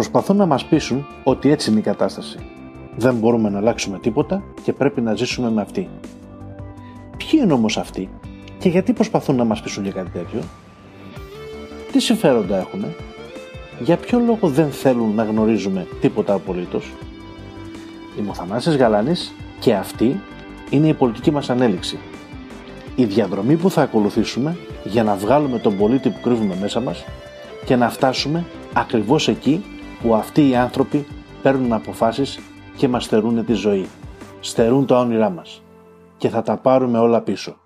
Προσπαθούν να μας πείσουν ότι έτσι είναι η κατάσταση. Δεν μπορούμε να αλλάξουμε τίποτα και πρέπει να ζήσουμε με αυτή. Ποιοι είναι όμως αυτοί και γιατί προσπαθούν να μας πείσουν για κάτι τέτοιο; Τι συμφέροντα έχουν, για ποιο λόγο δεν θέλουν να γνωρίζουμε τίποτα απολύτως; Είμαι ο Θανάσης Γαλάνης και αυτή είναι η πολιτική μας ανέλυξη. Η διαδρομή που θα ακολουθήσουμε για να βγάλουμε τον πολίτη που κρύβουμε μέσα μας και να φτάσουμε ακριβώς εκεί που αυτοί οι άνθρωποι παίρνουν αποφάσεις και μας στερούν τη ζωή. Στερούν τα όνειρά μας. Και θα τα πάρουμε όλα πίσω.